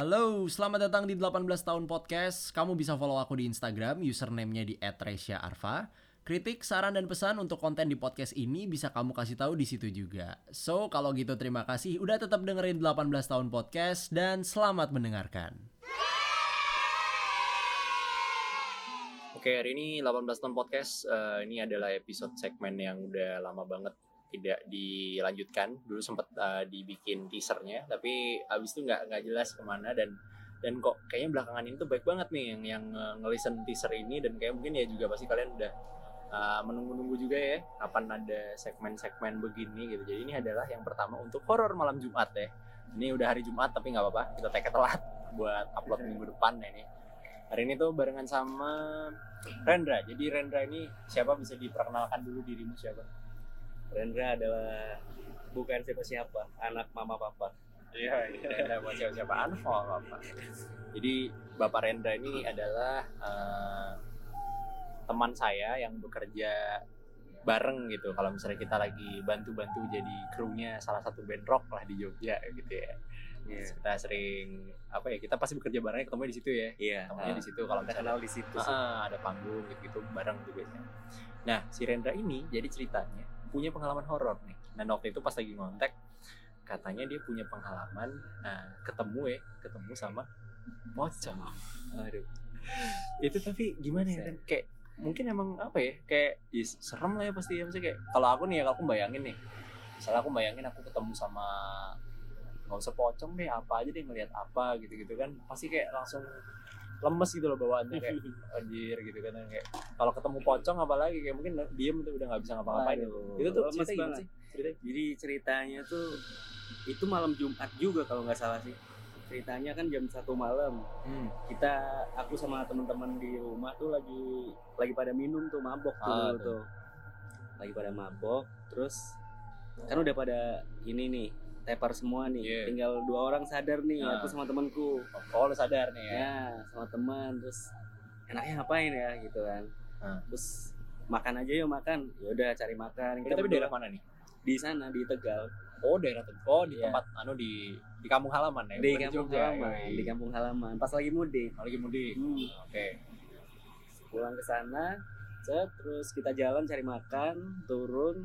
Halo, selamat datang di 18 tahun podcast. Kamu bisa follow aku di Instagram, username-nya di @resya_arfa. Kritik, saran dan pesan untuk konten di podcast ini bisa kamu kasih tahu di situ juga. So, kalau gitu terima kasih udah tetap dengerin 18 tahun podcast dan selamat mendengarkan. Oke, hari ini 18 tahun podcast. eh, ini adalah episode segmen yang udah lama banget tidak dilanjutkan. Dulu sempat eh, dibikin teasernya, tapi abis itu nggak nggak jelas ke mana dan dan kok kayaknya belakangan ini tuh baik banget nih yang yang eh, ngelisten teaser ini dan kayak mungkin ya juga pasti kalian udah uh, menunggu-nunggu juga ya kapan ada segmen-segmen begini gitu. Jadi ini adalah yang pertama untuk horor malam Jumat ya. Ini udah hari Jumat tapi nggak apa-apa, kita take telat buat upload minggu depan ya ini. Hari ini tuh barengan sama Rendra. Jadi Rendra ini siapa bisa diperkenalkan dulu dirimu siapa? Rendra adalah bukan siapa-siapa, anak mama papa. Iya, Rendra buat siapa-siapa Anfo apa. Jadi Bapak Rendra ini adalah eh, teman saya yang bekerja bareng gitu. Kalau misalnya kita lagi bantu-bantu jadi krunya salah satu band rock lah di Jogja gitu ya. Terus kita sering apa ya? Kita pasti bekerja barengnya ketemu di situ ya. Iya. Ketemunya di situ kalau kita kenal di situ. Ah, ada panggung gitu, bareng tuh biasanya. Nah, si Rendra ini jadi ceritanya punya pengalaman horor nih. Nah, waktu itu pas lagi ngontek katanya dia punya pengalaman nah, ketemu ya, ketemu sama pocong. Aduh. Itu tapi gimana ya? Kayak mungkin emang apa ya? Kayak ya, serem lah ya pasti ya maksudnya kayak kalau aku nih ya kalau aku bayangin nih. Misalnya aku bayangin aku ketemu sama nggak usah pocong deh apa aja deh ngelihat apa gitu-gitu kan pasti kayak langsung lemes gitu loh bawaannya kayak anjir gitu kan kayak kalau ketemu pocong apalagi kayak mungkin diem tuh udah nggak bisa ngapa-ngapain Waduh, itu tuh lemes banget. sih ceritanya Jadi ceritanya tuh itu malam Jumat juga kalau nggak salah sih. Ceritanya kan jam satu malam. hmm. Kita aku sama teman-teman di rumah tuh lagi lagi pada minum tuh mabok tuh Ah, tuh. Lagi pada mabok, terus kan udah pada ini nih tepar semua nih. Iya. Tinggal dua orang sadar nih, Ah. aku sama temanku. oh lu sadar nih ya ya sama teman terus enaknya ngapain ya gitu kan Hmm. terus makan aja yuk makan ya udah cari makan Ini tapi berdua daerah mana nih di sana di Tegal oh daerah Tegal. oh di Iya. tempat anu di di kampung halaman ya di bukan kampung Jogja, halaman yoi. di kampung halaman pas lagi mudik Oh, lagi mudik Hmm. oke pulang ke sana set, terus kita jalan cari makan turun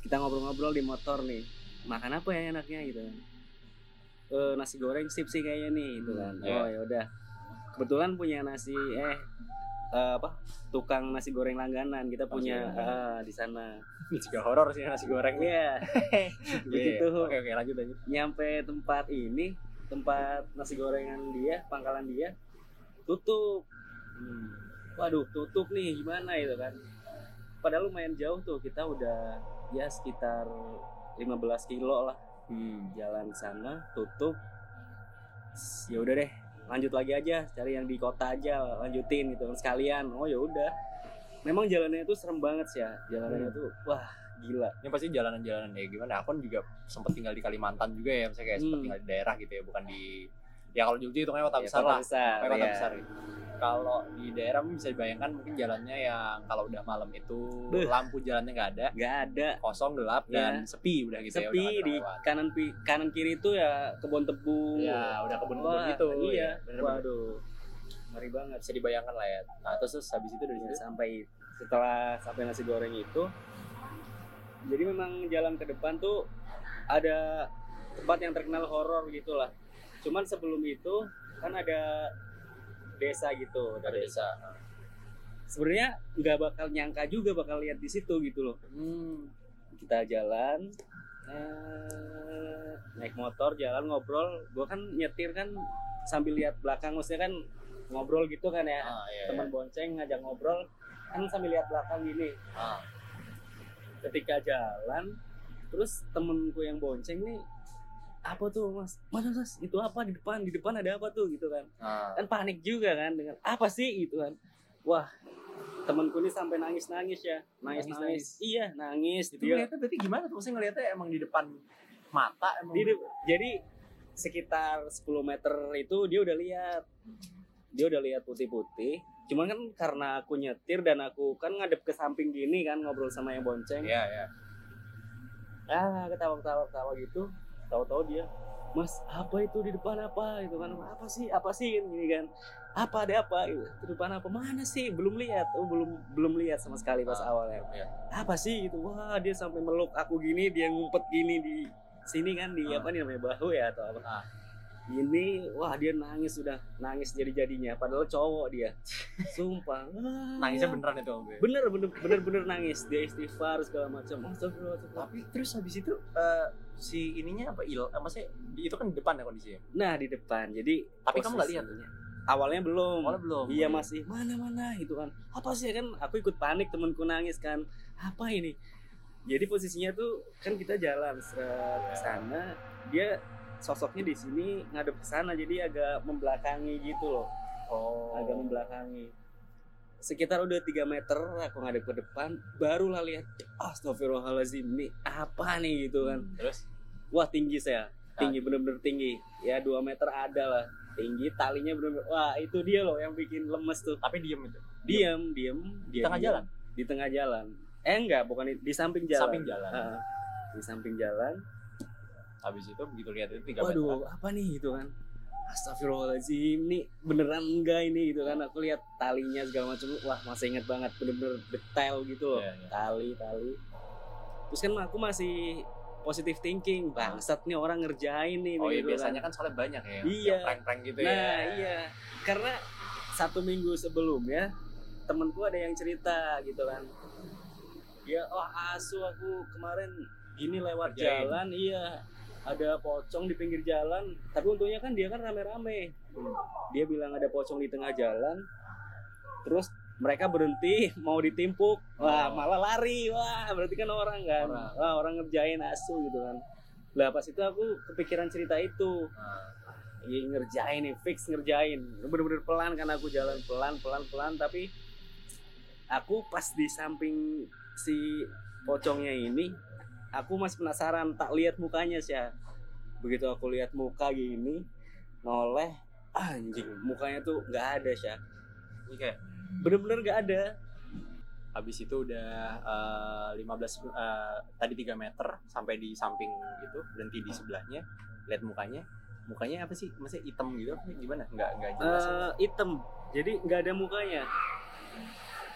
kita ngobrol-ngobrol di motor nih makan apa ya enaknya gitu kan Eh, nasi goreng sip sih kayaknya nih gitu kan Hmm, iya. oh ya udah kebetulan punya nasi eh eh, apa tukang nasi goreng langganan kita punya ah, di sana juga horor sih nasi goreng Iya, Iya, begitu. oke oke lanjut lanjut nyampe tempat ini, tempat nasi gorengan dia, pangkalan dia, tutup. Hmm. Waduh, tutup nih, gimana itu kan? Padahal lumayan jauh tuh, kita udah ya sekitar 15 kilo lah Hmm. jalan sana, tutup. Ya udah deh, lanjut lagi aja, cari yang di kota aja, lanjutin gitu sekalian. Oh ya udah. Memang jalannya itu serem banget sih ya, jalannya Hmm. tuh wah gila. ini pasti jalanan-jalanan ya gimana aku kan juga sempat tinggal di Kalimantan juga ya misalnya kayak sempat Hmm. tinggal di daerah gitu ya bukan di ya kalau Jogja itu kan kota Ya, besar kota lah besar, Kayak kota ya. besar gitu. Kalau di daerah mungkin bisa dibayangkan mungkin jalannya yang kalau udah malam itu Beuh. lampu jalannya nggak ada Gak ada kosong gelap Ya. dan sepi udah gitu ya udah sepi nggak di terlewat. kanan kanan kiri itu ya kebun tebu ya udah kebun-kebun Wah, gitu iya ya, bener-bener. waduh ngeri banget bisa dibayangkan lah ya nah terus, terus habis itu dari Ya, situ sampai setelah sampai nasi goreng itu jadi memang jalan ke depan tuh ada tempat yang terkenal horor gitulah cuman sebelum itu kan ada desa gitu ada desa. Sebenarnya nggak bakal nyangka juga bakal lihat di situ gitu loh. Hmm. kita jalan eh, naik motor jalan ngobrol. Gue kan nyetir kan sambil lihat belakang. Maksudnya kan ngobrol gitu kan ya. Ah, iya, teman bonceng ngajak ngobrol. Kan sambil lihat belakang gini. Ah. ketika jalan terus temenku yang bonceng nih apa tuh mas? Mana mas itu apa? Di depan di depan ada apa tuh? Gitu kan. Ah. kan panik juga kan dengan apa sih? Gitu kan. Wah temenku ini sampai nangis nangis ya. Nangis nangis, Nangis-nangis. iya nangis itu dia ngeliatnya berarti gimana tuh? Maksudnya ngeliatnya emang di depan mata emang Di de- jadi sekitar 10 meter itu dia udah lihat. Dia udah lihat putih-putih. Cuman kan karena aku nyetir dan aku kan ngadep ke samping gini kan ngobrol sama yang bonceng. Iya, iya. ah ketawa ketawa ketawa gitu tahu-tahu dia mas apa itu di depan apa? Itu kan. Apa sih? Apa sih? Gini kan. Apa ada apa? Gitu. di depan apa? Mana sih? Belum lihat. Oh belum belum lihat sama sekali pas Ah, awalnya. apa sih? Gitu. Wah dia sampai meluk aku gini dia ngumpet gini di sini kan di Ah. apa nih namanya bahu ya atau apa. Ah. ini wah dia nangis sudah nangis jadi jadinya padahal cowok dia. Sumpah. Wah. Nangisnya beneran itu Om. bener bener bener bener nangis. Dia istighfar segala macam. Tapi terus habis itu eh, si ininya apa il? Eh, maksudnya di- itu kan di depan ya kondisinya. nah di depan. Jadi Tapi kamu nggak lihat? awalnya belum. Awalnya belum. iya masih mana mana? gitu kan. Apa sih? Kan aku ikut panik temanku nangis kan. Apa ini? Jadi posisinya tuh kan kita jalan ke sana. Dia sosoknya di sini ngadep ke sana. Jadi agak membelakangi gitu loh. Oh. agak membelakangi. Sekitar udah 3 meter aku ngadep ke depan. Barulah lihat astagfirullahaladzim ini apa nih? Gitu kan. Terus wah tinggi saya tinggi bener-bener tinggi. Ya 2 meter ada lah. Tinggi talinya bener-bener wah itu dia loh yang bikin lemes tuh. Tapi diem itu. diam diam Di tengah diam. jalan? di tengah jalan. Eh enggak bukan di, di samping jalan. Samping jalan. Ha, di samping jalan. Habis itu begitu lihat itu 3 meter. waduh apa nih gitu kan? Astagfirullahaladzim ini beneran enggak ini gitu kan? Aku lihat talinya segala macam wah masih inget banget bener-bener detail gitu loh. Iya, iya. tali tali. Terus kan aku masih positive thinking bangsat nih orang ngerjain nih Oh iya gitu biasanya kan soalnya banyak ya. Iya. Prank-prank gitu nah ya. iya karena satu minggu sebelumnya temenku ada yang cerita gitu kan ya wah asu aku kemarin gini lewat Kerjain. jalan iya ada pocong di pinggir jalan tapi untungnya kan dia kan rame-rame Hmm. dia bilang ada pocong di tengah jalan terus mereka berhenti mau ditimpuk wah Oh. malah lari wah berarti kan orang kan Orang. wah orang ngerjain asu gitu kan lah pas itu aku kepikiran cerita itu Nah, Iya ngerjain nih, fix ngerjain. Bener-bener pelan kan aku jalan pelan, pelan, pelan. Tapi aku pas di samping si pocongnya ini, aku masih penasaran. Tak lihat mukanya sih. Begitu aku lihat muka gini, noleh, anjing, mukanya tuh nggak ada sih. ini kayak Bener-bener nggak ada. habis itu udah eh, 15 eh, tadi 3 meter sampai di samping itu berhenti di sebelahnya lihat mukanya mukanya apa sih maksudnya hitam gitu gimana nggak nggak jelas Eh, hitam, jadi nggak ada mukanya.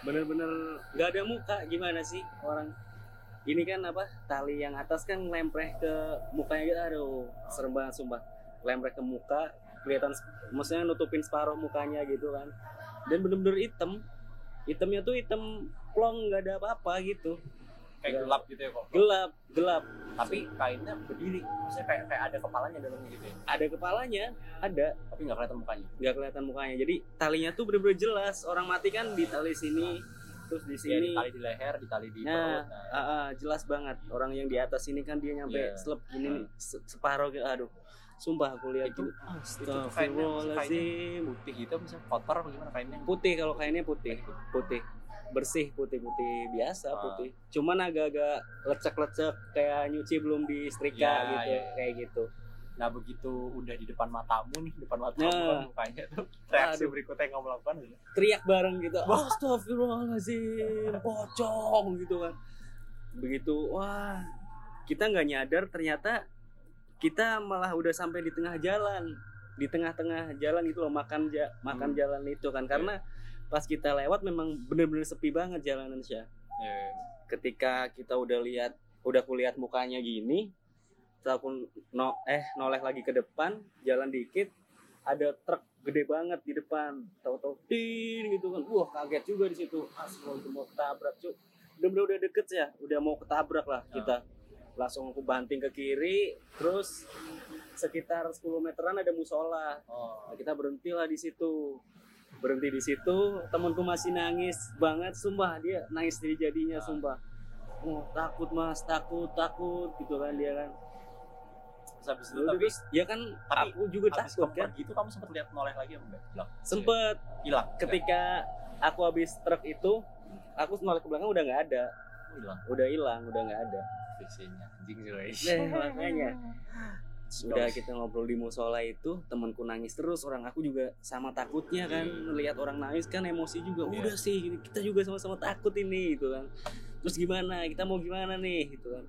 Bener-bener nggak ada muka. Gimana sih orang? Ini kan apa? Tali yang atas kan lempreh ke mukanya gitu. Aduh, serem banget sumpah. Lempreh ke muka, kelihatan, maksudnya nutupin separuh mukanya gitu kan. Dan bener-bener hitam. Hitamnya tuh hitam plong, nggak ada apa-apa gitu. kayak gelap gitu ya kok Gelap, gelap. tapi kainnya berdiri maksudnya kayak kayak ada kepalanya dalamnya gitu ya Ada kepalanya, ada. tapi nggak kelihatan mukanya nggak kelihatan mukanya. Jadi talinya tuh bener-bener jelas. Orang mati kan di tali sini, terus di ya, sini. ditali di leher ditali di Nah, perut nah, Ah, ah, jelas banget orang yang di atas ini kan dia nyampe Iya. selep gini nih, Hmm. se- separuh gitu aduh sumpah aku lihat itu maksudnya kainnya Astagfirullahaladzim. putih gitu misalnya? Kotor apa gimana kainnya? Putih kalau kainnya putih. Putih. Bersih putih putih biasa Ah. putih. Cuman agak-agak lecek-lecek kayak nyuci belum di setrika Iya, gitu iya. kayak gitu. Nah begitu udah di depan matamu nih depan matamu kan Nah. mukanya tuh. Reaksi Aduh. berikutnya yang kamu lakukan gitu. Teriak bareng gitu. Astagfirullahaladzim pocong gitu kan. Begitu wah. Kita nggak nyadar ternyata kita malah udah sampai di tengah jalan. Di tengah-tengah jalan itu loh makan ja- makan Hmm. jalan itu kan. Karena pas kita lewat memang bener-bener sepi banget jalanan sih ya, ketika kita udah lihat udah kulihat mukanya gini aku no, eh noleh lagi ke depan jalan dikit ada truk gede banget di depan. Tahu-tahu tin gitu kan. Wah kaget juga di situ. Asal mau ketabrak cuy udah udah deket ya udah mau ketabrak lah kita langsung aku banting ke kiri terus sekitar 10 meteran ada musola. Oh. Nah, kita berhenti lah di situ. Berhenti di situ temanku masih nangis banget sumpah dia nangis jadi jadinya Ah. sumpah. Oh takut mas takut takut gitu kan dia kan. Terus habis itu Udah, tapi ya kan tapi aku juga habis takut kan. itu kamu sempat lihat noleh lagi apa enggak? Hilang. Sempet. Hilang ketika aku habis truk itu aku noleh ke belakang udah nggak ada? Hilang. Udah hilang udah nggak ada. Fiksinya anjing sih Nah, makanya. Sudah kita ngobrol di musola itu temanku nangis terus orang aku juga sama takutnya kan. Iya. lihat orang nangis kan emosi juga. Iya. udah sih kita juga sama-sama takut ini gitu kan. Terus gimana? Kita mau gimana nih gitu kan.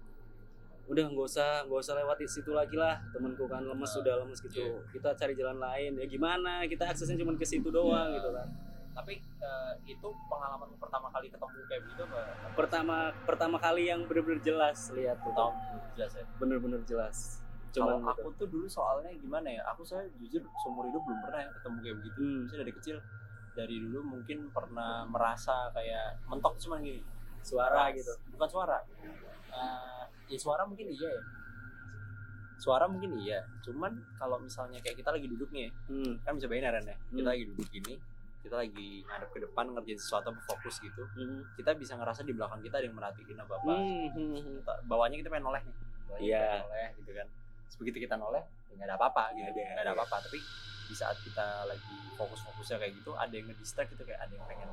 Udah nggak usah nggak usah lewat situ lagi lah. Temanku kan lemes Ah, sudah lemes gitu. Iya. kita cari jalan lain. Ya gimana? Kita aksesnya cuma ke situ doang Iya. gitu kan tapi eh, itu pengalaman pertama kali ketemu kayak begitu apa? Pertama pertama kali yang bener-bener jelas lihat tuh. Tahun jelas ya? Bener-bener jelas. Kalau cuman aku tuh dulu soalnya gimana ya aku saya jujur seumur hidup belum pernah ya ketemu kayak begitu. Hmm. Maksudnya dari kecil dari dulu mungkin pernah merasa kayak mentok cuma gini. Suara keras. gitu. Bukan suara. Eh, ya suara mungkin iya ya. Suara mungkin iya. Cuman kalau misalnya kayak kita lagi duduk nih hmm. kan bisa bayangin Ren ya kita Hmm. lagi duduk gini kita lagi ngadep ke depan ngerjain sesuatu fokus gitu Hmm. kita bisa ngerasa di belakang kita ada yang merhatiin apa apa Hmm, hmm, hmm. Kita- bawahnya kita pengen noleh nih Iya. kita pengen noleh gitu kan begitu kita noleh ya nggak ada apa-apa gitu Nggak ada, nggak ada iya. apa-apa tapi di saat kita lagi fokus-fokusnya kayak gitu ada yang ngedistract gitu kayak ada yang pengen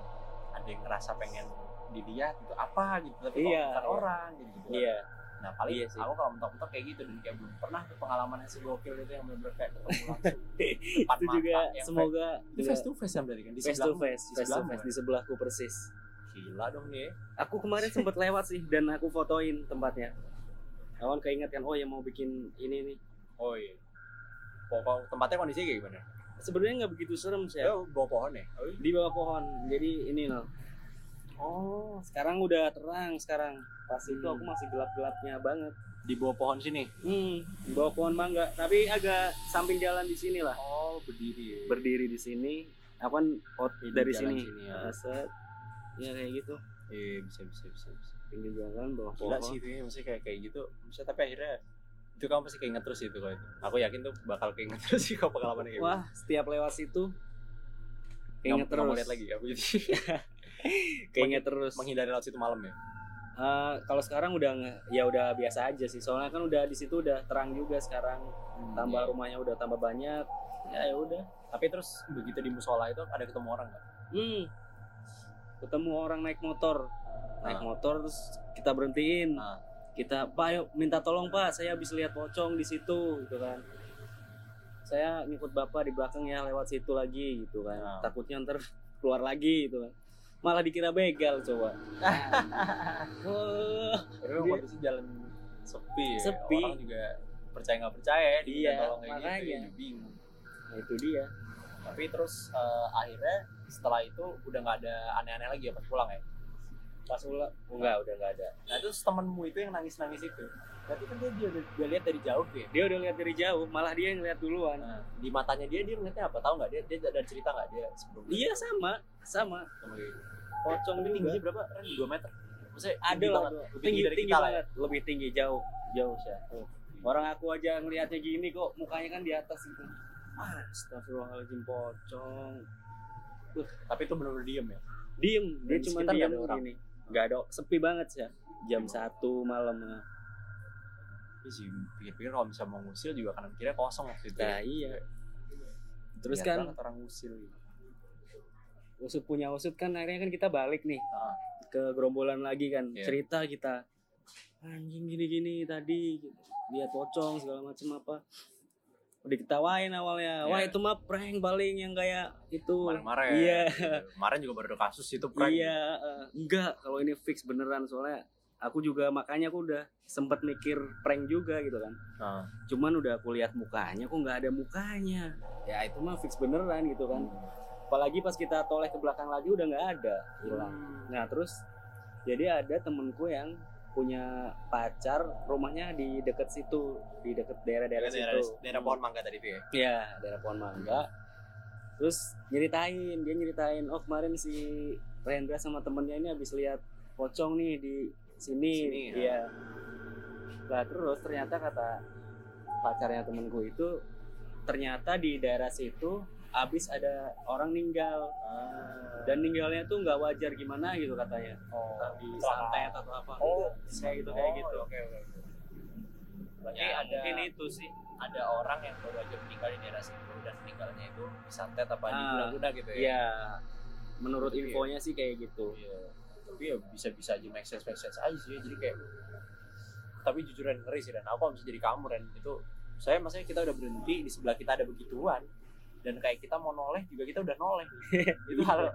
ada yang ngerasa pengen dilihat gitu apa gitu tapi Iya, bukan iya. orang gitu, gitu kan. iya nah paling Iya sih. aku kalau mentok-mentok kayak gitu dan kayak belum pernah tuh pengalaman yang segokil itu yang bener-bener kayak ketemu langsung. Depan itu juga mata yang semoga itu face to face kan berarti kan? Di face to face di face to face kan? di sebelahku persis. Gila dong nih aku kemarin sempat lewat sih dan aku fotoin tempatnya. Kawan keinget kan oh yang mau bikin ini nih. Oh iya. Pokok tempatnya kondisinya kayak gimana? Sebenarnya nggak begitu serem sih ya. Bawa pohon ya? Oh, iya. di bawah pohon. Jadi ini loh oh. Sekarang udah terang sekarang. Pas itu Hmm. aku masih gelap gelapnya banget. Di bawah pohon sini? Hmm di bawah pohon mangga. Tapi agak samping jalan di sini lah. Oh berdiri. Ya. berdiri di sini. Aku kan out Di dari jalan sini, sini, ya. Nah, set. ya kayak gitu. Iya bisa bisa bisa, bisa. pinggir jalan bawah gila pohon. sih itu ya maksudnya kayak kayak gitu. Bisa tapi akhirnya itu kamu pasti keinget terus itu kalau itu. Aku yakin tuh bakal keinget terus sih kalau pengalamannya kayak wah setiap lewat situ gitu. Keinget Nggak- nggak mau terus. lihat lagi aku jadi keinget terus. menghindari laut situ malam ya? Eh, kalau sekarang udah ya udah biasa aja sih. Soalnya kan udah di situ udah terang juga sekarang. Tambah Iya. rumahnya udah tambah banyak. Ya ya udah. Tapi terus begitu di musola itu ada ketemu orang nggak? Hmm. ketemu orang naik motor. Naik Ah. motor terus kita berhentiin. Ah. kita pak yuk minta tolong pak. Saya habis lihat pocong di situ gitu kan saya ngikut bapak di belakang ya lewat situ lagi gitu kan takutnya ntar keluar lagi gitu kan malah dikira begal coba Tapi Dia- kondisi jalan sepi ya. Sepi. Orang juga percaya nggak percaya ya Iya, tolong kayak gitu, ya, bingung. nah itu dia Tapi terus eh, akhirnya setelah itu udah nggak ada aneh-aneh lagi ya pas pulang ya. pas ulah enggak udah enggak ada Nah terus temenmu itu yang nangis-nangis itu. Berarti kan dia dia udah, dia lihat dari jauh ya. dia udah lihat dari jauh malah dia yang lihat duluan Nah, di matanya dia dia ngeliatnya apa? Tahu nggak dia dia ada cerita nggak dia sebelum iya sama sama sama kayak gitu? pocong Tapi juga tingginya berapa? 2 meter. Maksudnya ada lah banget. dua. Lebih tinggi dari tinggi kita lah ya. banget lebih tinggi jauh jauh sih orang aku aja ngelihatnya gini kok mukanya kan di atas gitu ah astagfirullahaladzim pocong Tapi itu benar-benar diem ya. diem dia di cuma diem gini nggak ada sepi banget sih ya. jam satu malam nah. Sih, pikir-pikir kalau bisa mau ngusil juga kanan kiri kosong waktu itu. nah iya terus Lihat kan orang ngusil gitu. usut punya usut kan akhirnya kan kita balik nih Ah. ke gerombolan lagi kan Iya. cerita kita anjing gini-gini tadi gitu. lihat pocong segala macam apa udah ketawain awalnya wah Iya. itu mah prank paling yang kayak itu Kemarin-kemarin. iya Kemarin juga baru ada kasus itu prank. iya eh, enggak kalau ini fix beneran soalnya aku juga makanya aku udah sempet mikir prank juga gitu kan. Nah. cuman udah aku lihat mukanya kok nggak ada mukanya? Ya itu mah fix beneran gitu kan. Apalagi pas kita toleh ke belakang lagi udah nggak ada hilang. Nah terus jadi ada temenku yang punya pacar rumahnya di deket situ di deket daerah-daerah daerah, situ. daerah pohon mangga tadi ya. Iya daerah pohon mangga. Terus nyeritain dia nyeritain oh kemarin si Rendra sama temennya ini habis lihat pocong nih di sini, Sini, ya. iya lah terus ternyata kata pacarnya temenku itu ternyata di daerah situ habis ada orang ninggal dan ninggalnya tuh nggak wajar gimana gitu katanya oh, di santet atau apa Oh, kayak gitu kayak oh, gitu Oke, oke. oke. Berarti ya, ada mungkin itu sih ada orang yang baru aja meninggal di daerah situ dan meninggalnya itu disantet apa Ah, diguna-guna gitu ya. ya menurut Iya. infonya sih kayak gitu Iya. Tapi ya bisa-bisa aja make sense make sense aja sih. Jadi kayak tapi jujur Ren, ngeri sih dan. Aku bisa jadi kamu Ren itu saya maksudnya kita udah berhenti di sebelah kita ada begituan. Dan kayak kita mau noleh juga kita udah noleh. Itu hal hal